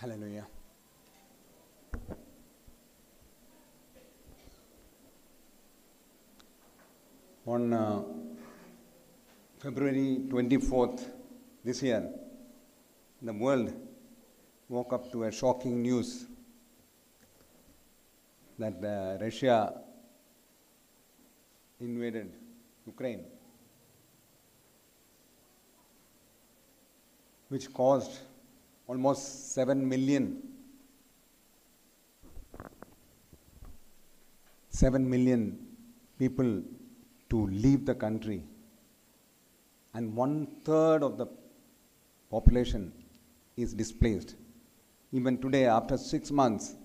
Hallelujah. On uh, February 24th this year, the world woke up to a shocking news that uh, Russia invaded Ukraine, which caused almost 7 million. 7 million people to leave the country. And one third of the population is displaced. Even today after 6 months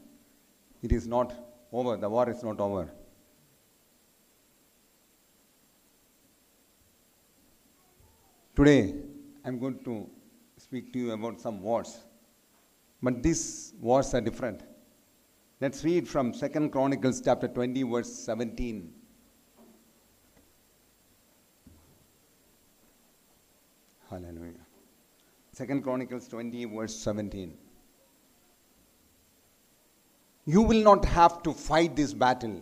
it is not over. The war is not over. Today i'm going to speak to you about some wars. But these wars are different. Let's read from second chronicles chapter 20 verse 17 hallelujah. Second chronicles 20 verse 17 you will not have to fight this battle.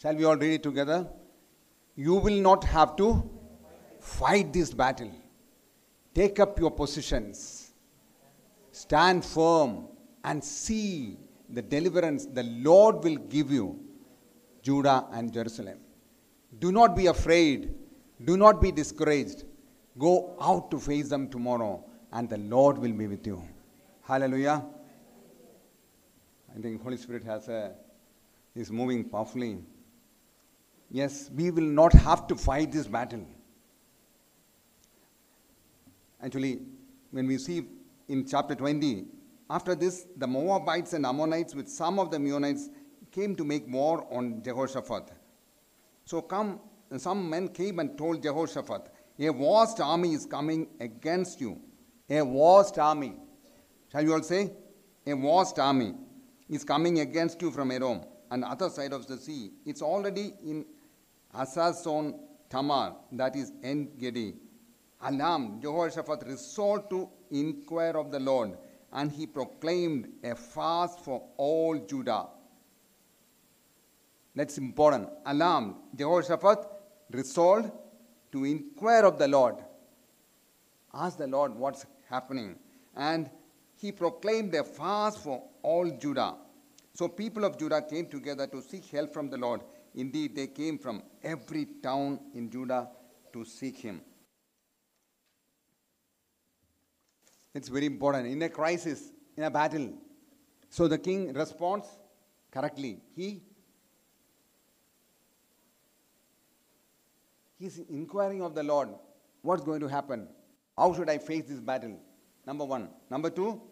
Shall we all read it together? You will not have to fight this battle take up your positions. Stand firm and see the deliverance the lord will give you judah and jerusalem. Do not be afraid. Do not be discouraged. Go out to face them tomorrow and the lord will be with you. Hallelujah. I think holy spirit has a is moving powerfully. Yes we will not have to fight this battle actually when we see in chapter 20 after this the moabites and ammonites with some of the meunites came to make war on jehoshaphat. So come some men came and told jehoshaphat a vast army is coming against you. A vast army. Shall you all say a vast army is coming against you from Aram and other side of the sea. It's already in Hazezon Tamar that is En Gedi Alarmed, um, Jehoshaphat resolved to inquire of the Lord, and he proclaimed a fast for all Judah. That's important. Alarmed, um, Jehoshaphat resolved to inquire of the Lord. Ask the Lord what's happening. And he proclaimed a fast for all Judah. So people of Judah came together to seek help from the Lord. Indeed, they came from every town in Judah to seek him. It's very important. In a crisis, in a battle. So the king responds correctly. He He's inquiring of the Lord, what's going to happen? How should I face this battle? Number one. Number two,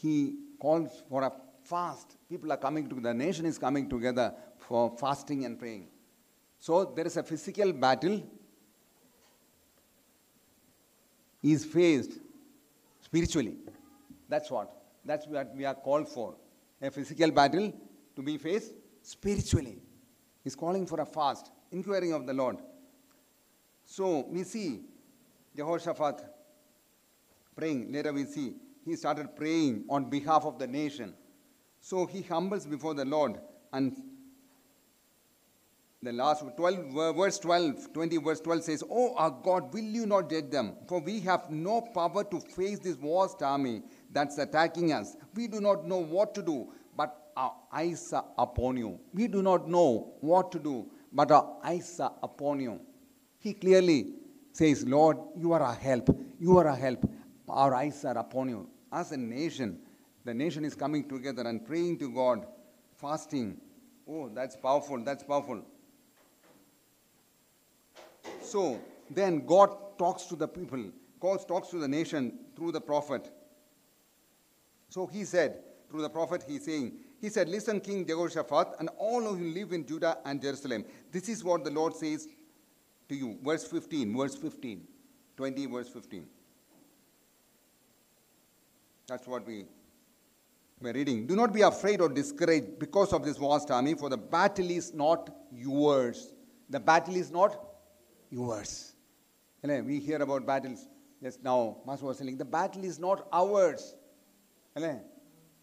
he calls for a fast. People are coming to the nation is coming together for fasting and praying. So there is a physical battle is faced spiritually. That's what. That's what we are called for. A physical battle to be faced spiritually. He's calling for a fast, inquiring of the Lord. So we see Jehoshaphat praying. Later we see he started praying on behalf of the nation. So he humbles before the Lord and the last 12 verse 12 20 verse 12 says oh our god will you not judge them? For we have no power to face this vast army that's attacking us. We do not know what to do but our eyes are upon you. We do not know what to do but our eyes are upon you. He clearly says lord you are our help. You are our help. Our eyes are upon you. As a nation the nation is coming together and praying to god fasting. Oh that's powerful that's powerful so then God talks to the people, God talks to the nation through the prophet. So he said, through the prophet, he's saying, he said, Listen, King Jehoshaphat, and all of you live in Judah and Jerusalem. This is what the Lord says to you. Verse 15, verse 15, 20, verse 15. That's what we we're reading. Do not be afraid or discouraged because of this vast army, for the battle is not yours. The battle is not yours. We hear about battles. Just now, Master was telling, the battle is not ours.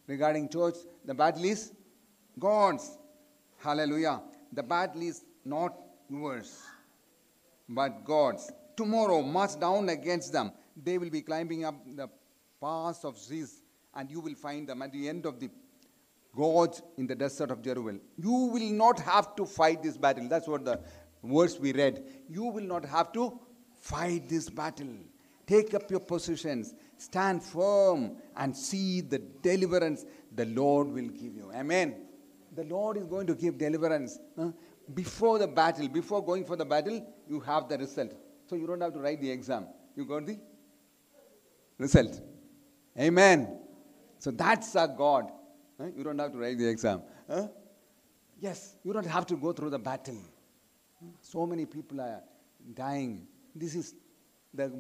Regarding church, the battle is God's. Hallelujah. The battle is not yours, but God's. Tomorrow, march down against them. They will be climbing up the pass of Ziz, and you will find them at the end of the gorge in the desert of Jeruel. You will not have to fight this battle. That's what the verse we read. You will not have to fight this battle. Take up your positions, stand firm, and see the deliverance the Lord will give you. Amen. The Lord is going to give deliverance. huh? Before the battle, before going for the battle, you have the result. So you don't have to write the exam. You got the result. Amen. So that's our God. huh? You don't have to write the exam. huh? Yes, you don't have to go through the battle. So many people are dying. This is the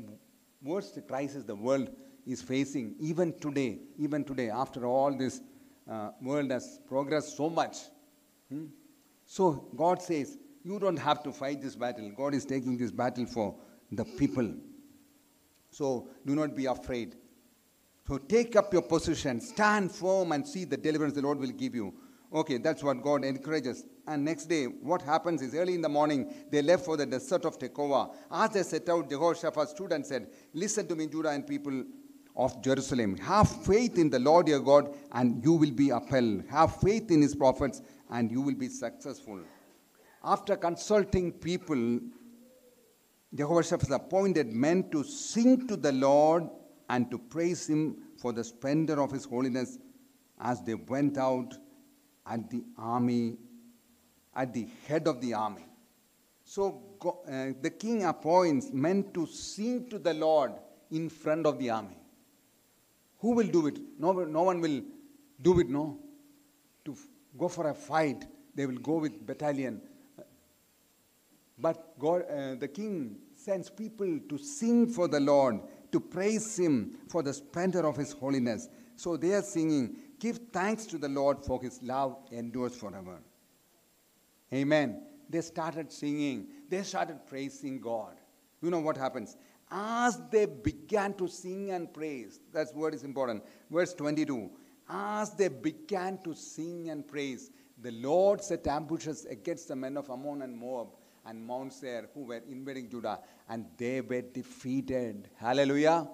worst crisis the world is facing, even today. Even today, after all this uh, world has progressed so much. Hmm? So God says, you don't have to fight this battle. God is taking this battle for the people. So do not be afraid. So take up your position, stand firm, and see the deliverance the Lord will give you. Okay, that's what God encourages. And next day, what happens is early in the morning, they left for the desert of Tekoa. As they set out, Jehoshaphat stood and said, Listen to me, Judah and people of Jerusalem. Have faith in the Lord your God, and you will be upheld. Have faith in his prophets, and you will be successful. After consulting people, Jehoshaphat appointed men to sing to the Lord and to praise him for the splendor of his holiness as they went out at the army, at the head of the army. So uh, the king appoints men to sing to the Lord in front of the army. Who will do it? No, no one will do it, no. To go for a fight, they will go with battalion. But God, uh, the king sends people to sing for the Lord, to praise him for the splendor of his holiness. So they are singing, Give thanks to the Lord for his love endures forever. Amen. They started singing, they started praising God. You know what happens? As they began to sing and praise, that's word is important. Verse 22 As they began to sing and praise, the Lord set ambushes against the men of Ammon and Moab and Mount Seir who were invading Judah, and they were defeated. Hallelujah.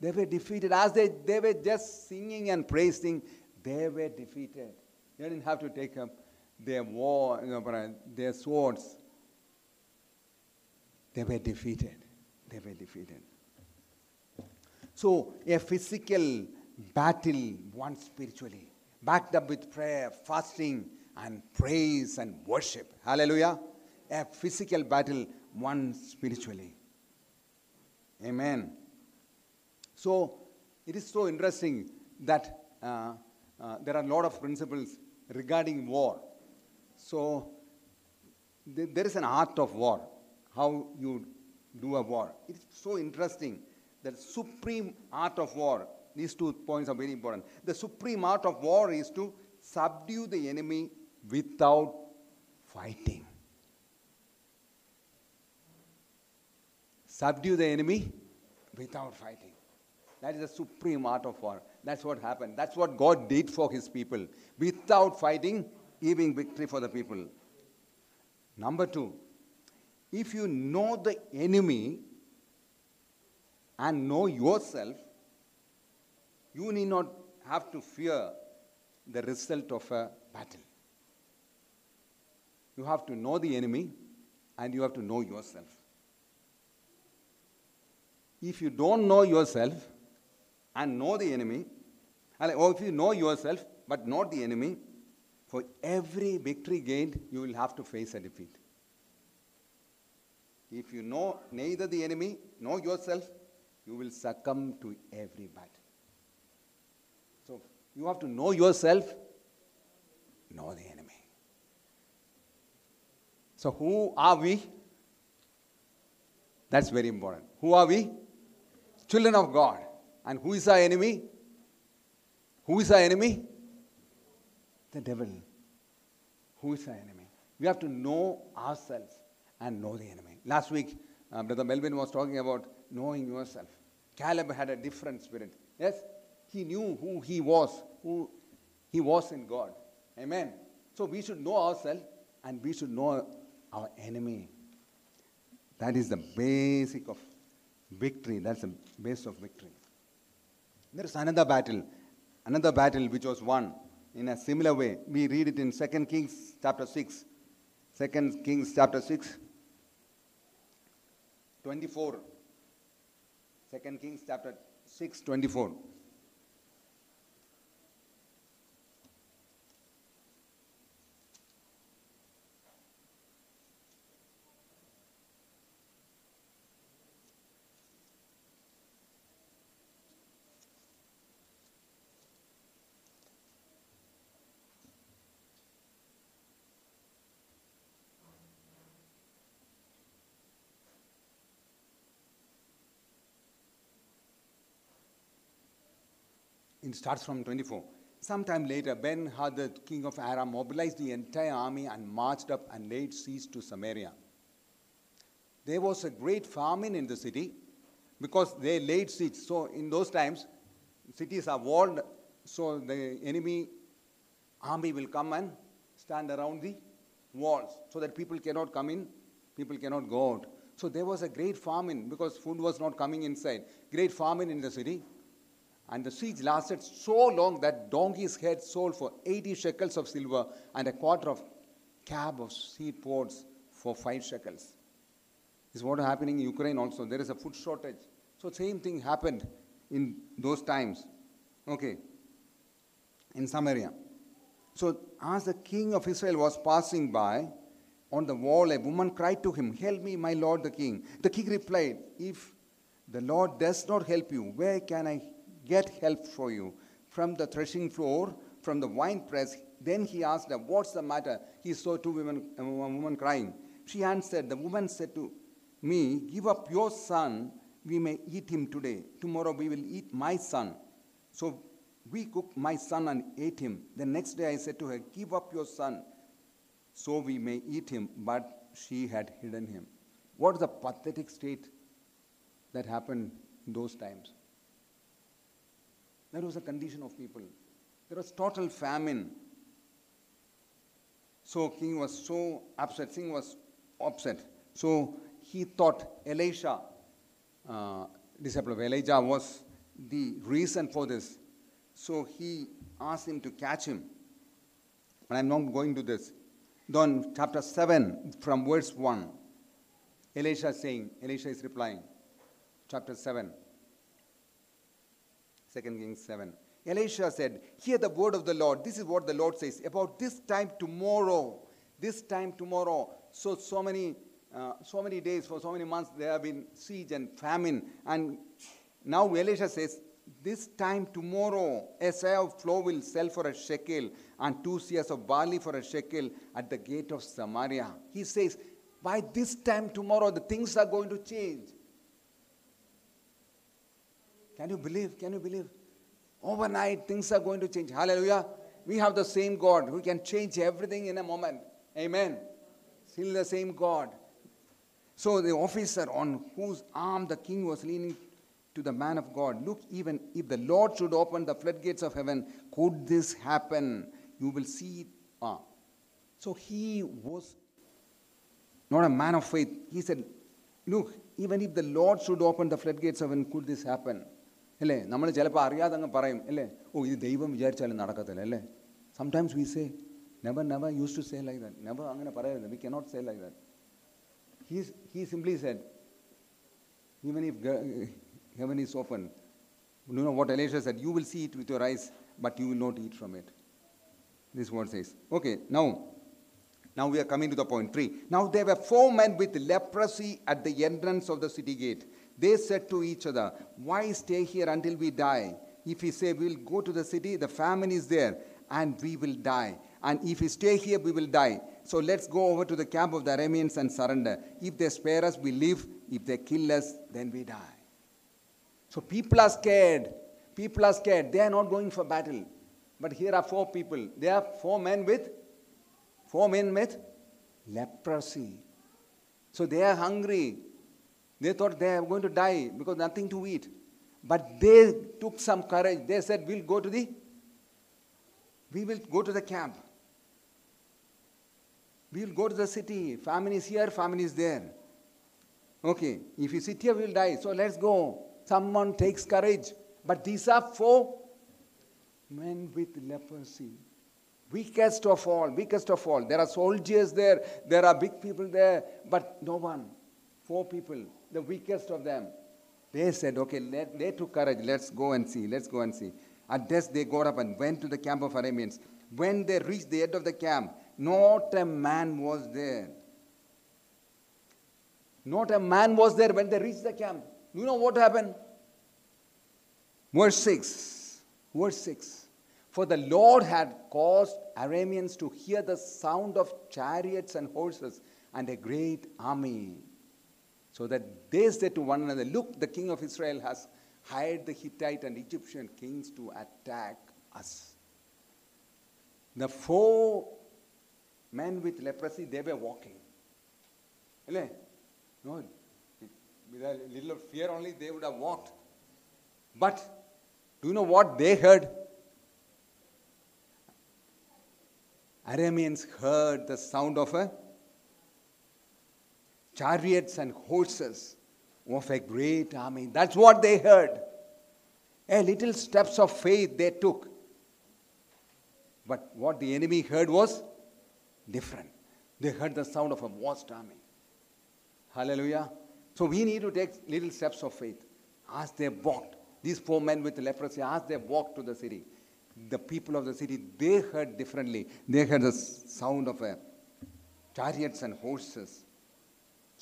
They were defeated. As they, they were just singing and praising, they were defeated. They didn't have to take up their war, their swords. They were defeated. They were defeated. So, a physical battle won spiritually, backed up with prayer, fasting, and praise and worship. Hallelujah. A physical battle won spiritually. Amen. So, it is so interesting that uh, uh, there are a lot of principles regarding war. So, th- there is an art of war, how you do a war. It's so interesting. The supreme art of war, these two points are very important. The supreme art of war is to subdue the enemy without fighting. Subdue the enemy without fighting. That is the supreme art of war. That's what happened. That's what God did for his people. Without fighting, giving victory for the people. Number two, if you know the enemy and know yourself, you need not have to fear the result of a battle. You have to know the enemy and you have to know yourself. If you don't know yourself and know the enemy, or oh, if you know yourself but not the enemy, for every victory gained, you will have to face a defeat. If you know neither the enemy nor yourself, you will succumb to every battle. So you have to know yourself, know the enemy. So who are we? That's very important. Who are we? Children of God. And who is our enemy? Who is our enemy? The devil. Who is our enemy? We have to know ourselves and know the enemy. Last week, uh, Brother Melvin was talking about knowing yourself. Caleb had a different spirit. Yes? He knew who he was, who he was in God. Amen. So we should know ourselves and we should know our enemy. That is the basic of victory. That's the base of victory. There is another battle, another battle which was won in a similar way. We read it in 2 Kings chapter 6. 2 Kings chapter 6, 24. 2 Kings chapter 6, 24. It starts from 24. Sometime later, Ben Hadad, king of Aram, mobilized the entire army and marched up and laid siege to Samaria. There was a great famine in the city because they laid siege. So, in those times, cities are walled, so the enemy army will come and stand around the walls so that people cannot come in, people cannot go out. So, there was a great famine because food was not coming inside. Great famine in the city. And the siege lasted so long that donkey's head sold for 80 shekels of silver and a quarter of cab of seed pods for 5 shekels. This is what is happening in Ukraine also. There is a food shortage. So same thing happened in those times. Okay. In Samaria. So as the king of Israel was passing by, on the wall a woman cried to him, Help me, my lord the king. The king replied, If the Lord does not help you, where can I get help for you? From the threshing floor, from the wine press. Then he asked her, What's the matter? He saw two women, uh, a woman crying. She answered, The woman said to me, Give up your son, we may eat him today. Tomorrow we will eat my son. So we cooked my son and ate him. The next day I said to her, Give up your son, so we may eat him. But she had hidden him. What is the pathetic state that happened in those times? That was the condition of people. There was total famine. So king was so upset. King was upset. So he thought Elisha, uh, disciple of Elijah, was the reason for this. So he asked him to catch him. But I'm not going to this. Then chapter 7 from verse 1. Elisha is saying, Elisha is replying. Chapter 7. 2 Kings 7. Elisha said, Hear the word of the Lord. This is what the Lord says. About this time tomorrow, this time tomorrow. So, so many, uh, so many days, for so many months, there have been siege and famine. And now Elisha says, This time tomorrow, a seah of flour will sell for a shekel, and two seahs of barley for a shekel at the gate of Samaria. He says, By this time tomorrow, the things are going to change. Can you believe? Can you believe? Overnight, things are going to change. Hallelujah. We have the same God who can change everything in a moment. Amen. Still the same God. So the officer on whose arm the king was leaning to the man of God, look, even if the Lord should open the floodgates of heaven, could this happen? You will see. Ah. So he was not a man of faith. He said, Look, even if the Lord should open the floodgates of heaven, could this happen? അല്ലേ നമ്മൾ ചിലപ്പോൾ അറിയാതെ അങ്ങ് പറയും അല്ലേ ഓ ഇത് ദൈവം വിചാരിച്ചാലും നടക്കത്തില്ല അല്ലേ sometimes we say never never use to say like that never അങ്ങനെ പറയരുത് we cannot say like that he's he simply Z even if heaven is open you know what Elisha said you will see it with your eyes but you will not eat from it this word says okay now now we are coming to the point three now there were four men with leprosy at the entrance of the city gate they said to each other, Why stay here until we die? If we say we will go to the city, the famine is there, and we will die. And if we stay here, we will die. So let's go over to the camp of the Arameans and surrender. If they spare us, we live. If they kill us, then we die. So people are scared. People are scared. They are not going for battle. But here are four people. There are four men with four men with leprosy. So they are hungry. They thought they are going to die because nothing to eat. But they took some courage. They said, We'll go to the, we will go to the camp. We will go to the city. Famine is here, famine is there. Okay, if you sit here, we will die. So let's go. Someone takes courage. But these are four men with leprosy. Weakest of all, weakest of all. There are soldiers there, there are big people there, but no one. Four people, the weakest of them. They said, okay, let, they took courage. Let's go and see. Let's go and see. At this, they got up and went to the camp of Arameans. When they reached the end of the camp, not a man was there. Not a man was there when they reached the camp. You know what happened? Verse 6. Verse 6. For the Lord had caused Arameans to hear the sound of chariots and horses and a great army. So that they said to one another, Look, the king of Israel has hired the Hittite and Egyptian kings to attack us. The four men with leprosy, they were walking. No, with a little fear only, they would have walked. But do you know what they heard? Arameans heard the sound of a chariots and horses of a great army. That's what they heard. A little steps of faith they took. But what the enemy heard was different. They heard the sound of a vast army. Hallelujah. So we need to take little steps of faith. As they walked, these four men with leprosy, as they walked to the city, the people of the city, they heard differently. They heard the sound of a chariots and horses.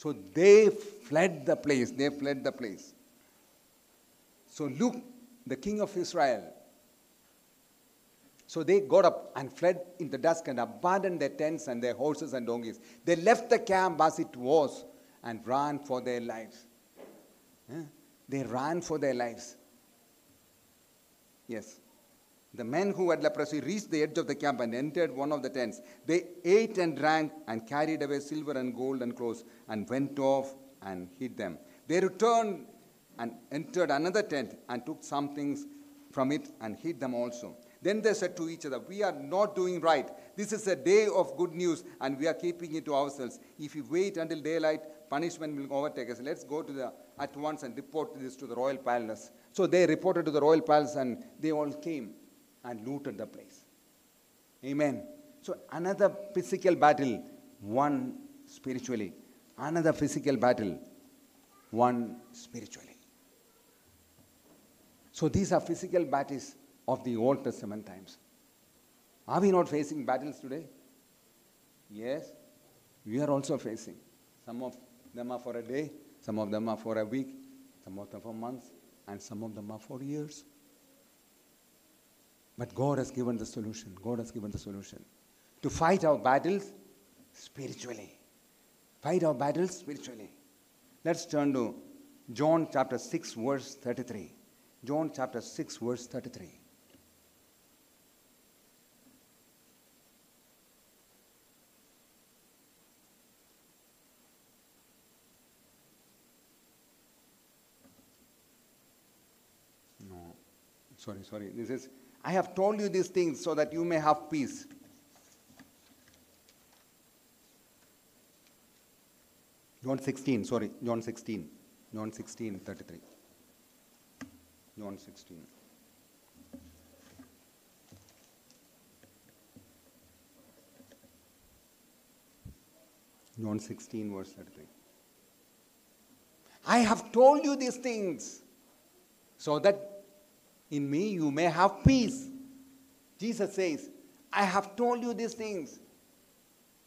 So they fled the place. They fled the place. So Luke, the king of Israel, so they got up and fled in the dusk and abandoned their tents and their horses and donkeys. They left the camp as it was and ran for their lives. They ran for their lives. Yes. The men who had leprosy reached the edge of the camp and entered one of the tents. They ate and drank and carried away silver and gold and clothes and went off and hid them. They returned and entered another tent and took some things from it and hid them also. Then they said to each other, We are not doing right. This is a day of good news, and we are keeping it to ourselves. If we wait until daylight, punishment will overtake us. Let's go to the at once and report this to the royal palace. So they reported to the royal palace, and they all came and looted the place. Amen. So another physical battle, won spiritually. Another physical battle, won spiritually. So these are physical battles of the Old Testament times. Are we not facing battles today? Yes, we are also facing. Some of them are for a day, some of them are for a week, some of them for months, and some of them are for years. But God has given the solution. God has given the solution. To fight our battles spiritually. Fight our battles spiritually. Let's turn to John chapter 6, verse 33. John chapter 6, verse 33. sorry, sorry. This is, I have told you these things so that you may have peace. John 16, sorry, John 16. John 16, 33. John 16. John 16, verse 33. I have told you these things so that in me you may have peace. Jesus says, I have told you these things.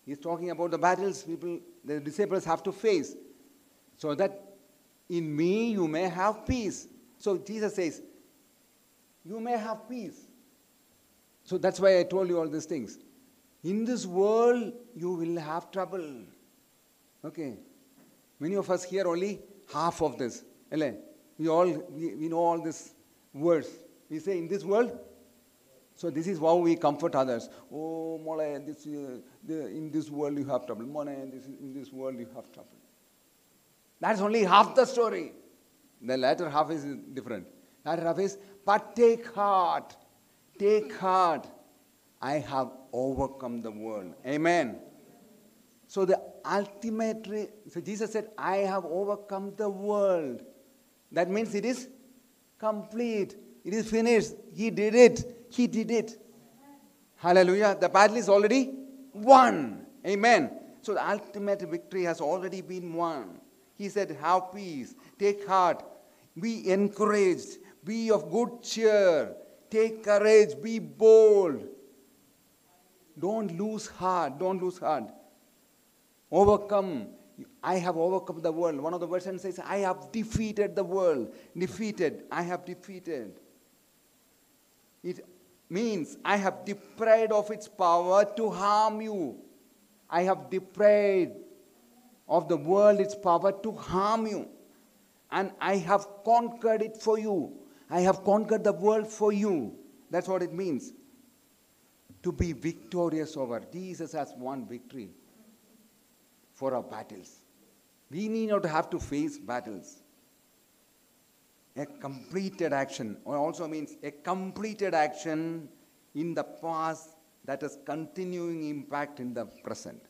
He's talking about the battles people, the disciples have to face. So that in me you may have peace. So Jesus says, You may have peace. So that's why I told you all these things. In this world, you will have trouble. Okay. Many of us hear only half of this. We all we, we know all this words. We say in this world. So this is how we comfort others. Oh, Mola, this, uh, the, in this world you have trouble. Mola, this, in this world you have trouble. That's only half the story. The latter half is different. That half is, but take heart, take heart. I have overcome the world. Amen. So the ultimate, so Jesus said, I have overcome the world. That means it is complete. It is finished. He did it. He did it. Hallelujah. The battle is already won. Amen. So the ultimate victory has already been won. He said, Have peace, take heart, be encouraged, be of good cheer, take courage, be bold. Don't lose heart, don't lose heart. Overcome. I have overcome the world. One of the versions says, I have defeated the world. Defeated. I have defeated. It means I have deprived of its power to harm you. I have deprived of the world its power to harm you. And I have conquered it for you. I have conquered the world for you. That's what it means. To be victorious over. Jesus has won victory for our battles. We need not have to face battles. A completed action also means a completed action in the past that has continuing impact in the present.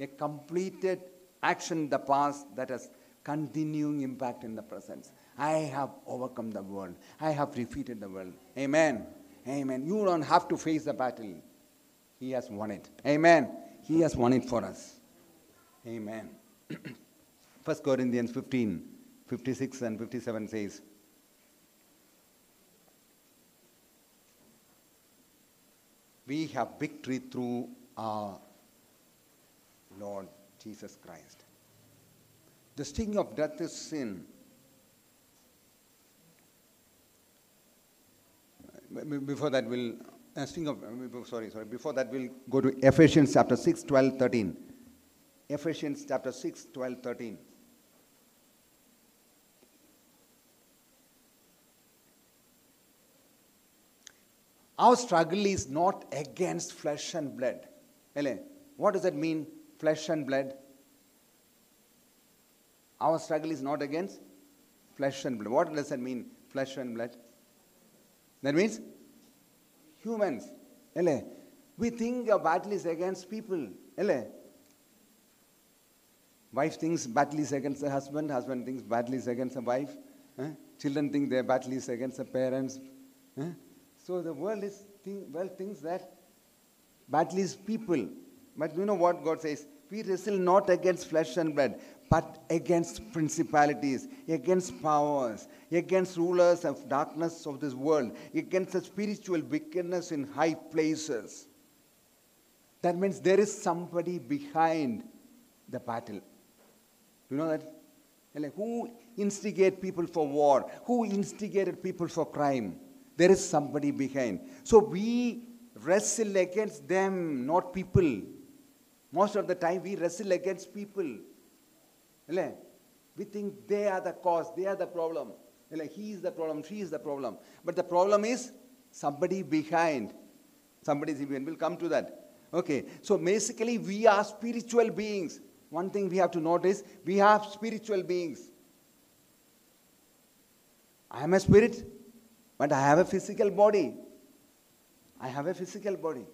A completed action in the past that has continuing impact in the present. I have overcome the world. I have defeated the world. Amen. Amen. You don't have to face the battle. He has won it. Amen. He has won it for us. Amen. 1 Corinthians 15, 56 and 57 says, We have victory through our Lord Jesus Christ. The sting of death is sin. Before that, we'll, uh, sting of, sorry, sorry, before that, we'll go to Ephesians chapter 6, 12, 13. Ephesians chapter 6, 12, 13. Our struggle is not against flesh and blood. What does that mean, flesh and blood? Our struggle is not against flesh and blood. What does that mean, flesh and blood? That means humans. We think a battle is against people. Wife thinks is against the husband, husband thinks is against the wife. Eh? Children think battle is against the parents. Eh? So the world is think, well thinks that battle is people. But you know what God says? We wrestle not against flesh and blood, but against principalities, against powers, against rulers of darkness of this world, against the spiritual wickedness in high places. That means there is somebody behind the battle. You know that? Like who instigate people for war? Who instigated people for crime? There is somebody behind. So we wrestle against them, not people. Most of the time we wrestle against people. We think they are the cause, they are the problem. He is the problem, she is the problem. But the problem is somebody behind. Somebody is behind. We'll come to that. Okay, so basically we are spiritual beings. One thing we have to notice we have spiritual beings. I am a spirit, but I have a physical body. I have a physical body.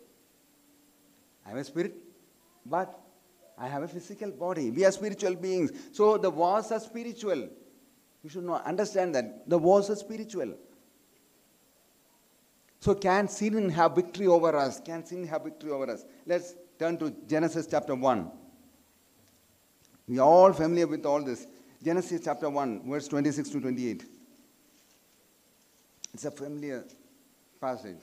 I am a spirit, but I have a physical body. We are spiritual beings. So the wars are spiritual. You should understand that. The wars are spiritual. So can sin have victory over us? Can sin have victory over us? Let's turn to Genesis chapter 1. We are all familiar with all this. Genesis chapter 1, verse 26 to 28. It's a familiar passage.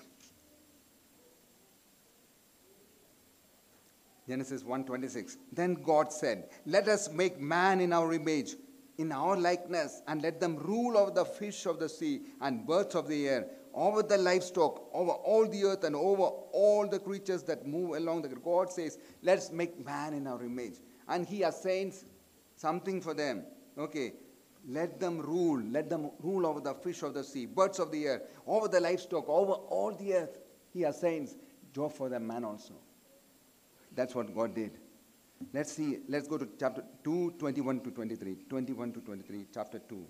Genesis 1:26. Then God said, "Let us make man in our image, in our likeness, and let them rule over the fish of the sea and birds of the air, over the livestock, over all the earth, and over all the creatures that move along the God says, Let's make man in our image. And he assigns something for them. Okay. Let them rule. Let them rule over the fish of the sea, birds of the air, over the livestock, over all the earth. He assigns job for the man also. That's what God did. Let's see, let's go to chapter 2, 21 to 23. 21 to 23, chapter 2.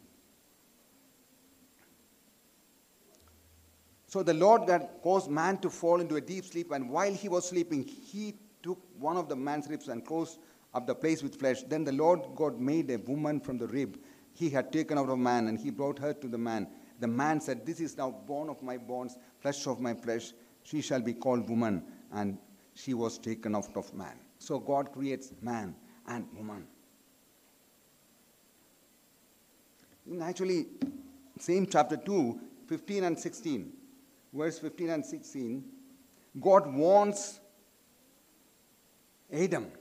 So the Lord God caused man to fall into a deep sleep, and while he was sleeping, he took one of the man's ribs and closed up the place with flesh. Then the Lord God made a woman from the rib he had taken out of man, and he brought her to the man. The man said, This is now bone of my bones, flesh of my flesh. She shall be called woman, and she was taken out of man. So God creates man and woman. In actually, same chapter 2, 15 and 16, verse 15 and 16, God warns Adam,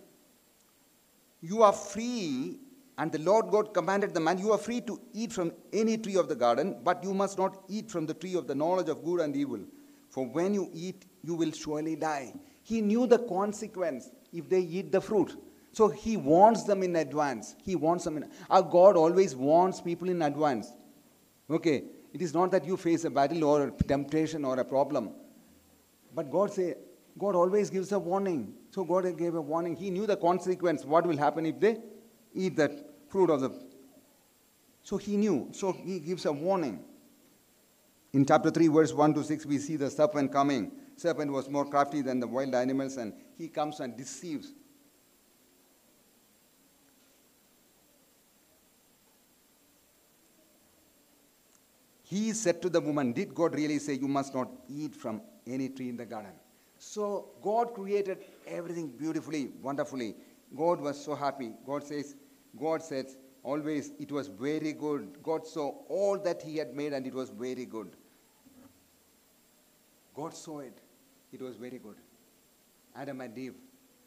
You are free, and the Lord God commanded the man, You are free to eat from any tree of the garden, but you must not eat from the tree of the knowledge of good and evil. For when you eat, you will surely die. He knew the consequence if they eat the fruit. So he warns them in advance. He warns them in our God always warns people in advance. Okay. It is not that you face a battle or a temptation or a problem. But God say, God always gives a warning. So God gave a warning. He knew the consequence, what will happen if they eat that fruit of the. So he knew. So he gives a warning. In chapter 3, verse 1 to 6, we see the serpent coming. Serpent was more crafty than the wild animals, and he comes and deceives. He said to the woman, Did God really say you must not eat from any tree in the garden? So God created everything beautifully, wonderfully. God was so happy. God says, God says, always it was very good. God saw all that He had made and it was very good. God saw it. It was very good. Adam and Eve,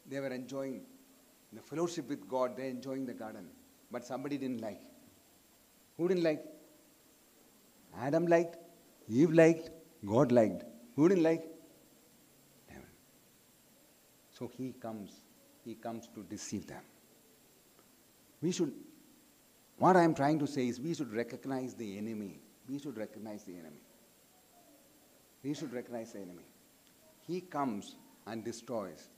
they were enjoying the fellowship with God, they're enjoying the garden. But somebody didn't like. Who didn't like? Adam liked, Eve liked, God liked. Who didn't like? So he comes, he comes to deceive them. We should, what I am trying to say is we should recognize the enemy. We should recognize the enemy. We should recognize the enemy. He comes and destroys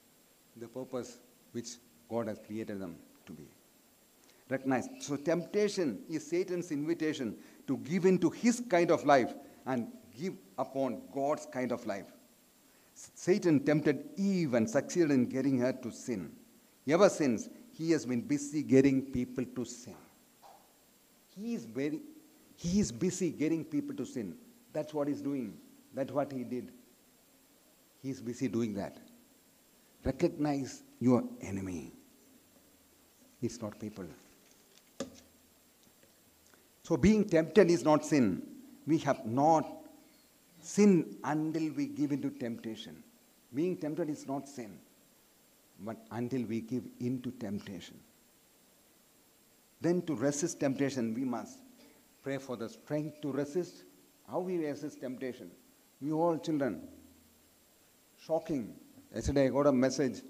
the purpose which God has created them to be. Recognize. So temptation is Satan's invitation to give in to his kind of life and give upon God's kind of life. Satan tempted Eve and succeeded in getting her to sin. Ever since, he has been busy getting people to sin. He is very he is busy getting people to sin. That's what he's doing. That's what he did. He's busy doing that. Recognize your enemy. It's not people. So being tempted is not sin. We have not sinned until we give into temptation. Being tempted is not sin, but until we give into temptation. Then to resist temptation, we must pray for the strength to resist. How we resist temptation? We all children. Shocking. Yesterday I got a message,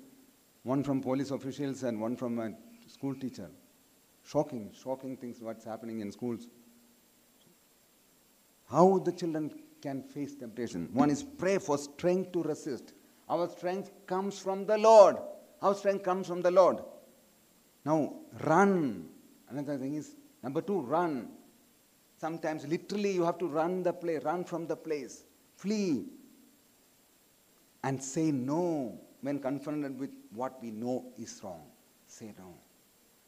one from police officials and one from a school teacher. Shocking, shocking things what's happening in schools. How the children can face temptation. One is pray for strength to resist. Our strength comes from the Lord. Our strength comes from the Lord. Now, run. Another thing is, number two, run. Sometimes literally you have to run the place, run from the place, flee, and say no when confronted with what we know is wrong. Say no.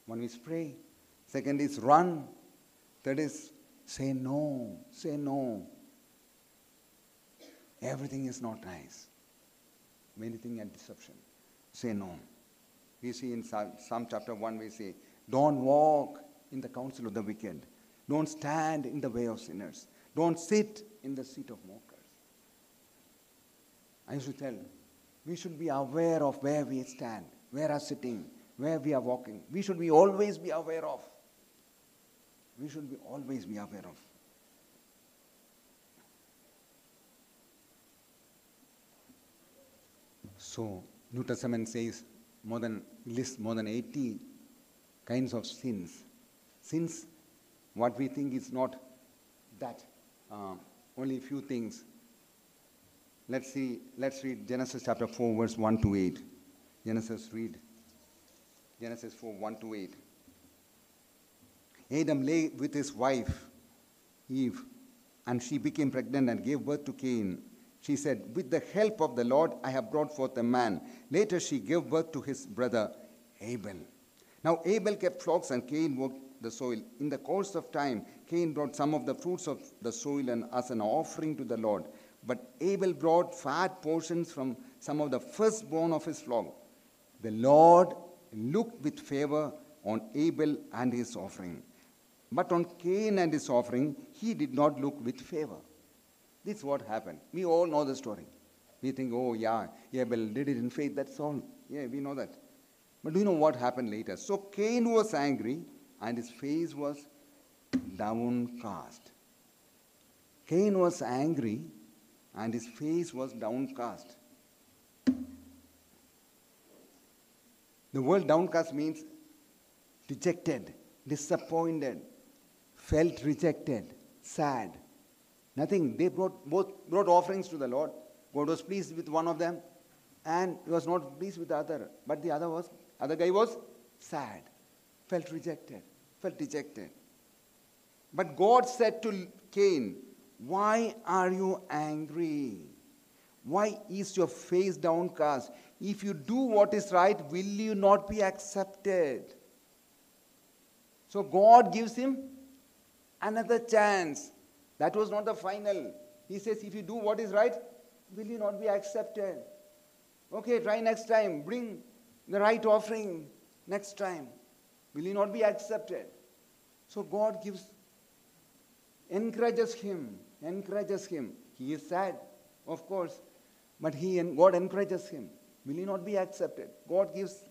One is pray. Second is run. Third is say no. Say no. Everything is not nice. Anything and deception. Say no. We see in Psalm chapter 1, we say, Don't walk in the counsel of the wicked. Don't stand in the way of sinners. Don't sit in the seat of mockers. I used to tell, we should be aware of where we stand, where are sitting, where we are walking. We should be always be aware of. We should be always be aware of. So New Testament says more than lists more than 80 kinds of sins. Sins, what we think is not that, uh, only a few things. Let's see, let's read Genesis chapter 4, verse 1 to 8. Genesis read. Genesis 4, 1 to 8. Adam lay with his wife, Eve, and she became pregnant and gave birth to Cain. She said, With the help of the Lord, I have brought forth a man. Later, she gave birth to his brother Abel. Now, Abel kept flocks and Cain worked the soil. In the course of time, Cain brought some of the fruits of the soil and as an offering to the Lord. But Abel brought fat portions from some of the firstborn of his flock. The Lord looked with favor on Abel and his offering. But on Cain and his offering, he did not look with favor. This is what happened. We all know the story. We think, oh, yeah, Abel did it in faith, that's all. Yeah, we know that. But do you know what happened later? So Cain was angry and his face was downcast. Cain was angry and his face was downcast. The word downcast means dejected, disappointed, felt rejected, sad. Nothing. They brought both brought offerings to the Lord. God was pleased with one of them, and he was not pleased with the other. But the other was other guy was sad, felt rejected, felt dejected. But God said to Cain, Why are you angry? Why is your face downcast? If you do what is right, will you not be accepted? So God gives him another chance. That was not the final. He says, If you do what is right, will you not be accepted? Okay, try next time. Bring the right offering next time. Will you not be accepted? So God gives, encourages him, encourages him. He is sad, of course, but he and God encourages him. Will you not be accepted? God gives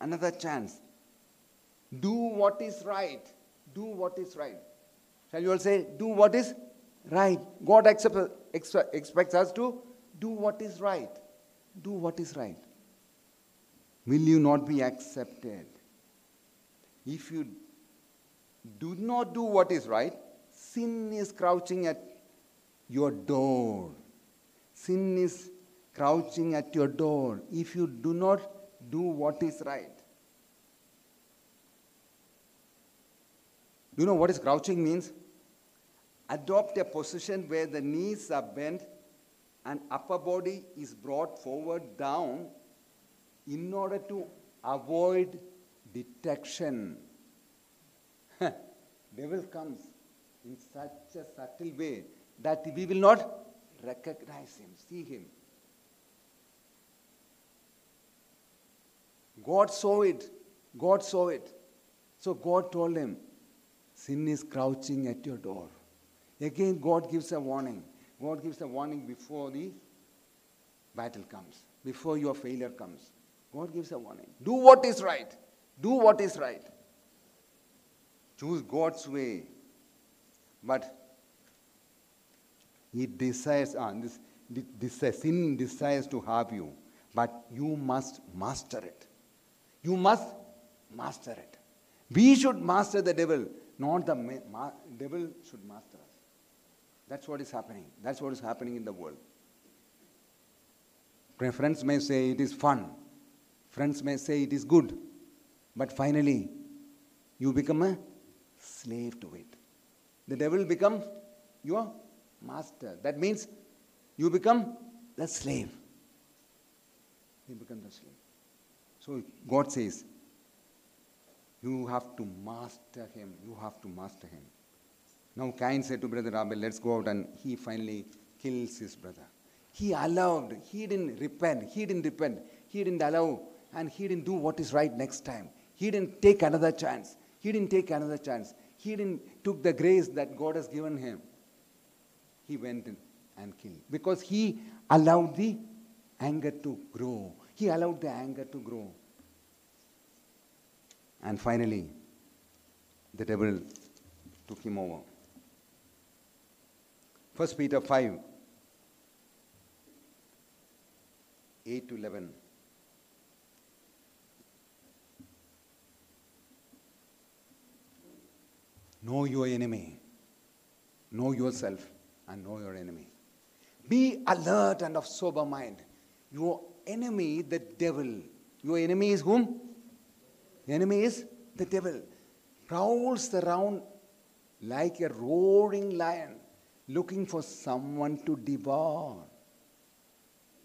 another chance. Do what is right. Do what is right. Shall you all say, do what is right? God accept, expects us to do what is right. Do what is right. Will you not be accepted? If you do not do what is right, sin is crouching at your door. Sin is crouching at your door if you do not do what is right. Do you know what is crouching means? Adopt a position where the knees are bent and upper body is brought forward down in order to avoid detection. Devil comes in such a subtle way that we will not recognize him, see him. God saw it. God saw it. So God told him, Sin is crouching at your door. Again, God gives a warning. God gives a warning before the battle comes, before your failure comes. God gives a warning. Do what is right. Do what is right. Choose God's way. But He desires, uh, this, this sin desires to have you, but you must master it. You must master it. We should master the devil, not the ma- devil should master. That's what is happening. That's what is happening in the world. Friends may say it is fun. Friends may say it is good. But finally, you become a slave to it. The devil becomes your master. That means you become the slave. You become the slave. So God says, you have to master him. You have to master him. Now Cain said to Brother Abel, let's go out, and he finally kills his brother. He allowed, he didn't repent, he didn't repent, he didn't allow, and he didn't do what is right next time. He didn't take another chance. He didn't take another chance. He didn't took the grace that God has given him. He went in and killed because he allowed the anger to grow. He allowed the anger to grow. And finally, the devil took him over. 1 Peter 5 8 to 11. Know your enemy, know yourself, and know your enemy. Be alert and of sober mind. Your enemy, the devil. Your enemy is whom? The enemy is the devil. Prowls around like a roaring lion, looking for someone to devour.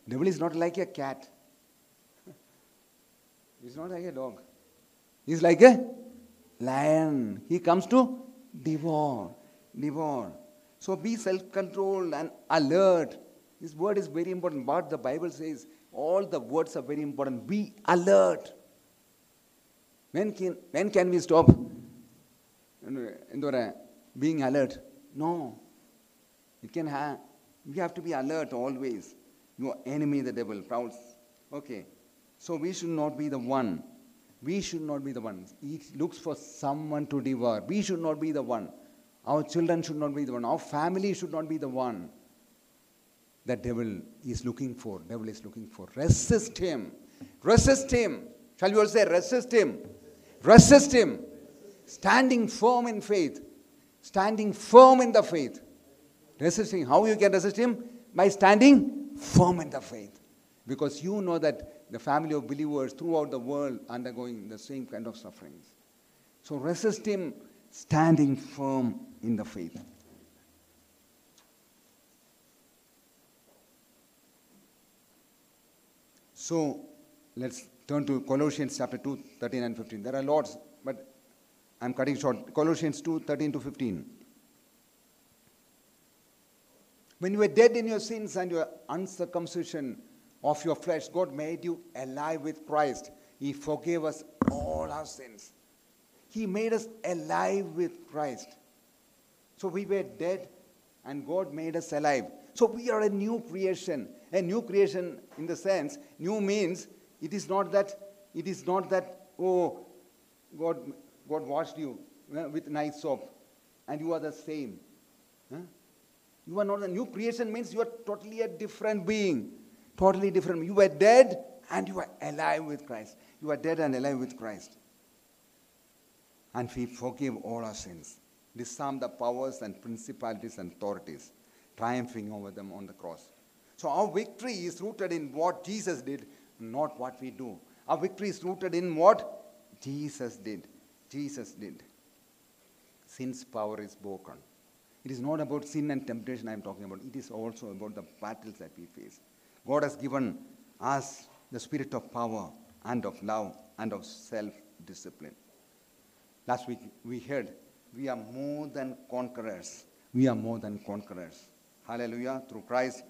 Devil is not like a cat. He's not like a dog. He's like a lion. He comes to devour, devour. So be self-controlled and alert. This word is very important. What the Bible says, all the words are very important. Be alert. When can, when can we stop being alert? No. It can have, we have to be alert always. Your enemy, the devil, prowls. Okay. So we should not be the one. We should not be the one. He looks for someone to devour. We should not be the one. Our children should not be the one. Our family should not be the one. That devil is looking for. Devil is looking for. Resist him. Resist him. Shall we all say resist him? Resist him. Standing firm in faith. Standing firm in the faith. Resisting. How you can resist him? By standing firm in the faith. Because you know that the family of believers throughout the world are undergoing the same kind of sufferings. So resist him standing firm in the faith. So let's turn to Colossians chapter 2, 13 and 15. There are lots, but I'm cutting short. Colossians 2, 13 to 15. When you were dead in your sins and your uncircumcision of your flesh, God made you alive with Christ. He forgave us all our sins. He made us alive with Christ. So we were dead and God made us alive. So we are a new creation. A new creation in the sense, new means it is not that, it is not that, oh, God, God washed you eh, with nice soap and you are the same. Huh? You are not a new creation means you are totally a different being. Totally different. You were dead and you are alive with Christ. You are dead and alive with Christ. And we forgive all our sins. Disarm the powers and principalities and authorities, triumphing over them on the cross. So our victory is rooted in what Jesus did, not what we do. Our victory is rooted in what Jesus did. Jesus did. Sin's power is broken. It is not about sin and temptation I am talking about. It is also about the battles that we face. God has given us the spirit of power and of love and of self discipline. Last week we heard we are more than conquerors. We are more than conquerors. Hallelujah. Through Christ.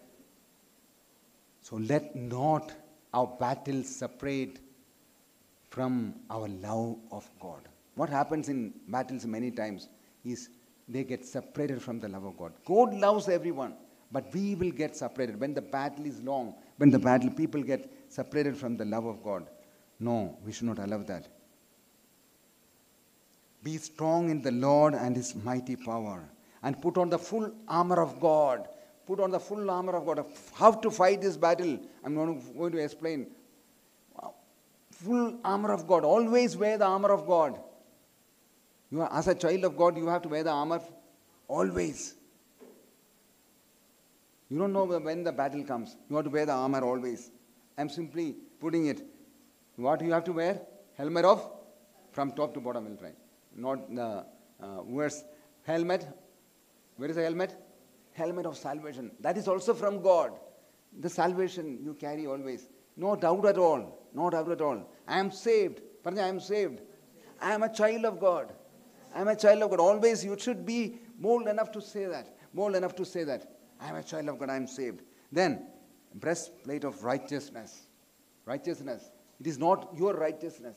So let not our battles separate from our love of God. What happens in battles many times is they get separated from the love of God. God loves everyone, but we will get separated. When the battle is long, when the battle, people get separated from the love of God. No, we should not allow that. Be strong in the Lord and his mighty power, and put on the full armor of God. Put on the full armor of God. How to fight this battle? I'm going to, explain. Full armor of God. Always wear the armor of God. You are, as a child of God, you have to wear the armor always. You don't know when the battle comes. You have to wear the armor always. I'm simply putting it. What you have to wear? Helmet of? From top to bottom, we'll try. Not the uh. Helmet. Where is the helmet? Helmet of salvation. That is also from God. The salvation you carry always. No doubt at all. No doubt at all. I am saved. I am saved. I am a child of God. I'm a child of God. Always you should be bold enough to say that. Bold enough to say that. I'm a child of God. I'm saved. Then, breastplate of righteousness. Righteousness. It is not your righteousness.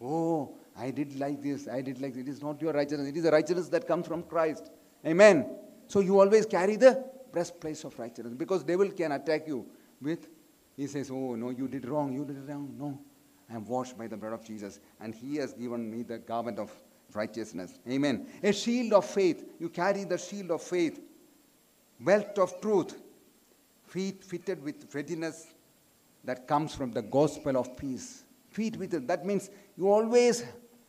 Oh, I did like this. I did like this. It is not your righteousness. It is the righteousness that comes from Christ. Amen. So you always carry the breastplate of righteousness because devil can attack you with, he says, oh, no, you did wrong. You did wrong. No. I am washed by the blood of Jesus and he has given me the garment of righteousness. Amen. A shield of faith. You carry the shield of faith. Belt of truth. Feet fitted with readiness that comes from the gospel of peace. Feet with it. That means you always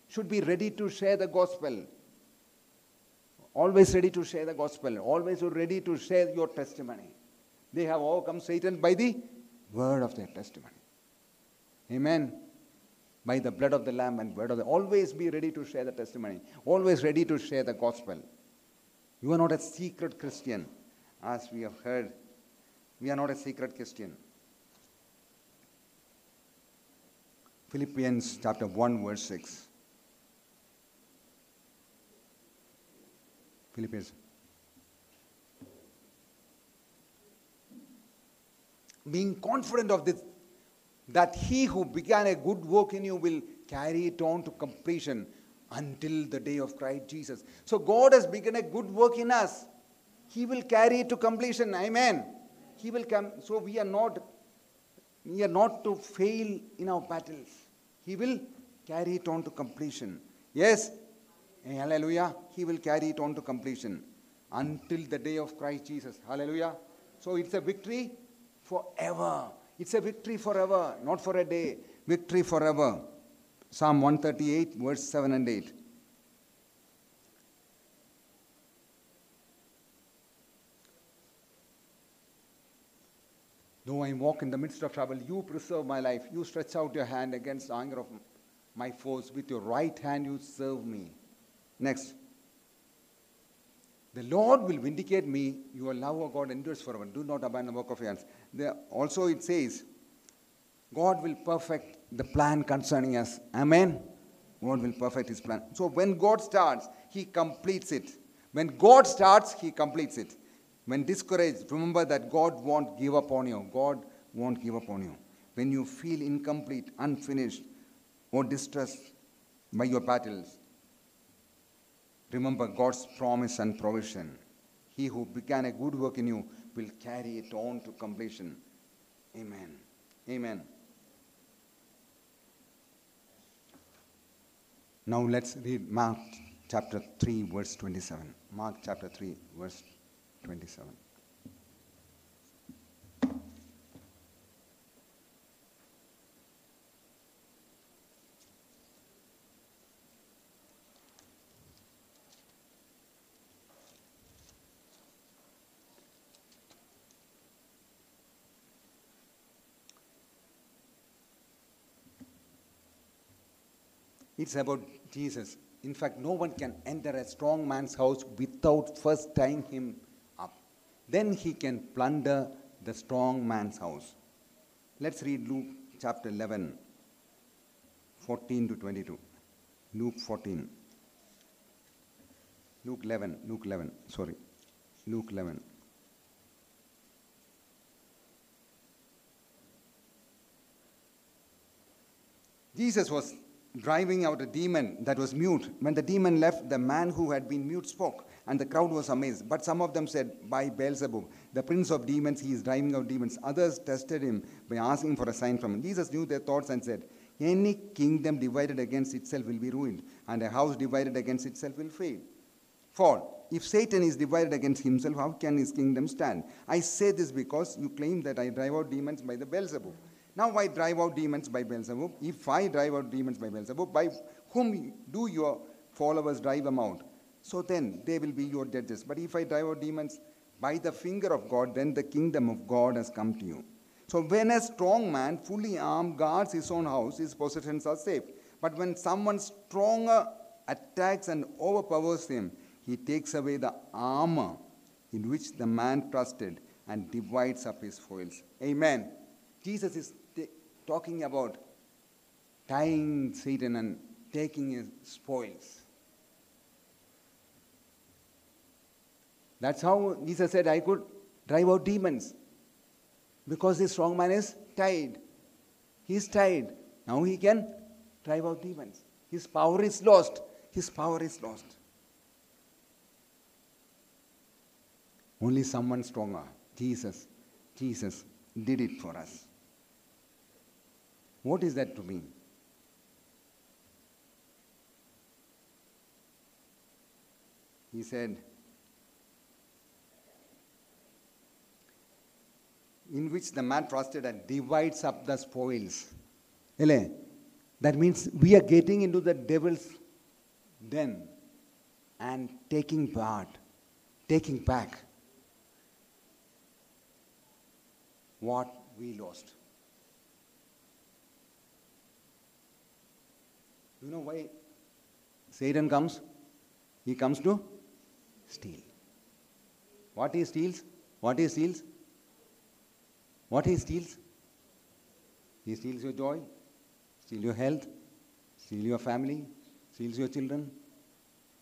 should be ready to share the gospel. Always ready to share the gospel. Always ready to share your testimony. They have overcome Satan by the word of their testimony. Amen by the blood of the Lamb and word of the. Always be ready to share the testimony. Always ready to share the gospel. You are not a secret Christian. as we have heard, we are not a secret Christian. Philippians chapter 1, verse 6. Philippians. Being confident of this, that he who began a good work in you will carry it on to completion until the day of Christ Jesus. So God has begun a good work in us. He will carry it to completion. Amen. He will come. So we are not we are not to fail in our battles. He will carry it on to completion. Yes. Hallelujah. He will carry it on to completion until the day of Christ Jesus. Hallelujah. So it's a victory forever. It's a victory forever, not for a day. Victory forever. Psalm 138, verse 7 and 8. Though I walk in the midst of trouble, you preserve my life. You stretch out your hand against the anger of my foes. With your right hand, you serve me. Next. The Lord will vindicate me. Your love, O God, endures forever. Do not abandon the work of your hands. There, also, it says, God will perfect the plan concerning us. Amen. God will perfect his plan. So, when God starts, he completes it. When God starts, he completes it. When discouraged, remember that God won't give up on you. God won't give up on you. When you feel incomplete, unfinished, or distressed by your battles, remember God's promise and provision. He who began a good work in you will carry it on to completion. Amen. Amen. Now let's read Mark chapter 3, verse 27. Mark chapter 3, verse 27. It's about Jesus. In fact, no one can enter a strong man's house without first tying him up. Then he can plunder the strong man's house. Let's read Luke chapter 11, 14 to 22. Luke 14. Luke 11, Luke 11, sorry. Luke 11. Jesus was driving out a demon that was mute. When the demon left, the man who had been mute spoke, and the crowd was amazed. But some of them said, By Beelzebub, the prince of demons, he is driving out demons. Others tested him by asking for a sign from him. Jesus knew their thoughts and said, Any kingdom divided against itself will be ruined, and a house divided against itself will fail. Fall. If Satan is divided against himself, how can his kingdom stand? I say this because you claim that I drive out demons by the Beelzebub. Now I drive out demons by Beelzebub. If I drive out demons by Beelzebub, by whom do your followers drive them out? So then they will be your judges. But if I drive out demons by the finger of God, then the kingdom of God has come to you. So when a strong man, fully armed, guards his own house, his possessions are safe. But when someone stronger attacks and overpowers him, he takes away the armor in which the man trusted and divides up his spoils. Amen. Jesus is talking about tying Satan and taking his spoils. That's how Jesus said, I could drive out demons. Because the strong man is tied. He's tied. Now he can drive out demons. His power is lost. His power is lost. Only someone stronger, Jesus, Jesus did it for us. What is that to me? He said, in which the man trusted and divides up the spoils. That means we are getting into the devil's den and taking part, taking back what we lost. You know why Satan comes? He comes to steal. What he steals? What he steals? What he steals? He steals your joy, steal your health, steal your family, steals your children,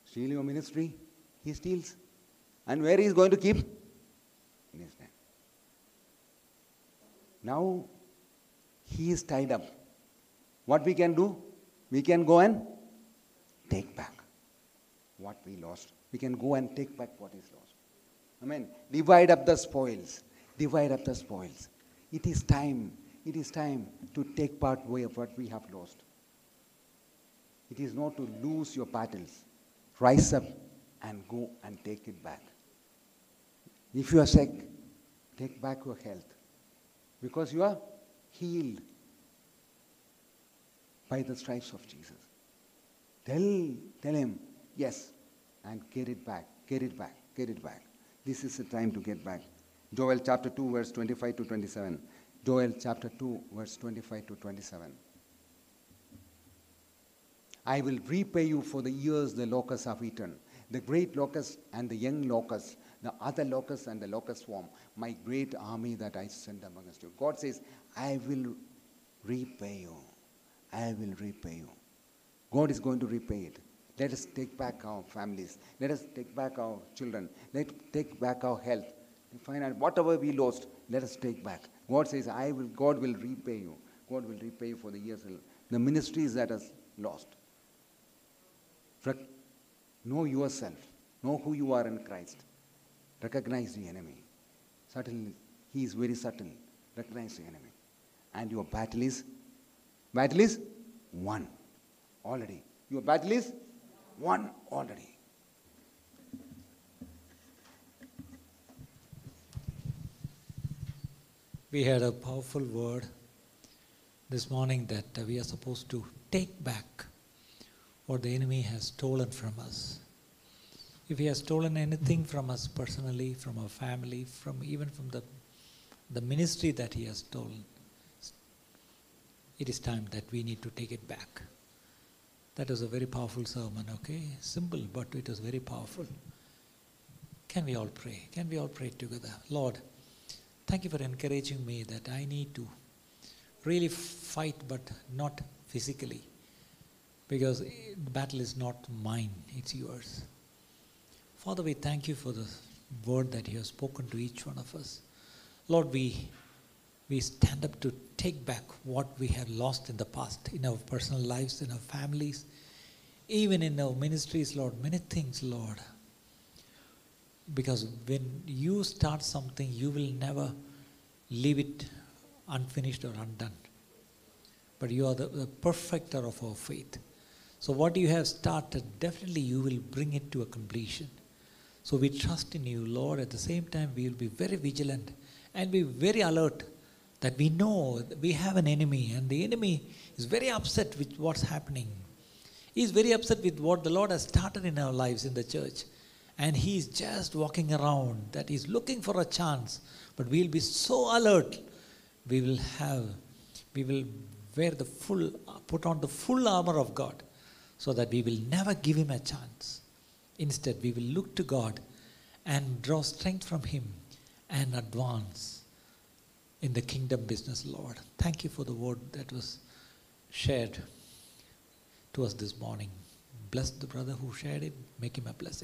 steal your ministry. He steals. And where he is going to keep? In his hand. Now he is tied up. What we can do? We can go and take back what we lost. We can go and take back what is lost. Amen. Divide up the spoils. Divide up the spoils. It is time. It is time to take part way of what we have lost. It is not to lose your battles. Rise up and go and take it back. If you are sick, take back your health. Because you are healed by the stripes of Jesus. Tell, tell him, yes, and get it back, get it back, get it back. This is the time to get back. Joel chapter 2, verse 25 to 27. Joel chapter 2, verse 25 to 27. I will repay you for the years the locusts have eaten, the great locust and the young locust, the other locust and the locust swarm, my great army that I sent amongst you. God says, I will repay you. I will repay you. God is going to repay it. Let us take back our families. Let us take back our children. Let us take back our health. Out whatever we lost, let us take back. God says, I will, God will repay you. God will repay you for the years, the ministries that is lost. Know yourself. Know who you are in Christ. Recognize the enemy. Certainly, he is very subtle. Recognize the enemy. And your battle is, battle is won already. Your battle is won already. We had a powerful word this morning that we are supposed to take back what the enemy has stolen from us. If he has stolen anything from us personally, from our family, from even from the, the ministry that he has stolen, it is time that we need to take it back. That was a very powerful sermon, okay? Simple, but it was very powerful. Can we all pray? Can we all pray together? Lord, thank you for encouraging me that I need to really fight, but not physically. Because the battle is not mine, it's yours. Father, we thank you for the word that you have spoken to each one of us. Lord, we, we stand up to take back what we have lost in the past, in our personal lives, in our families, even in our ministries, Lord, many things, Lord. Because when you start something, you will never leave it unfinished or undone. But you are the, the perfecter of our faith. So, what you have started, definitely you will bring it to a completion. So, we trust in you, Lord. At the same time, we will be very vigilant and be very alert that we know that we have an enemy, and the enemy is very upset with what's happening. He is very upset with what the Lord has started in our lives in the church. And he is just walking around that he's looking for a chance. But we'll be so alert. We will have, we will wear the full, put on the full armor of God so that we will never give him a chance. Instead, we will look to God and draw strength from him and advance in the kingdom business, Lord. Thank you for the word that was shared to us this morning. Bless the brother who shared it, make him a blessing.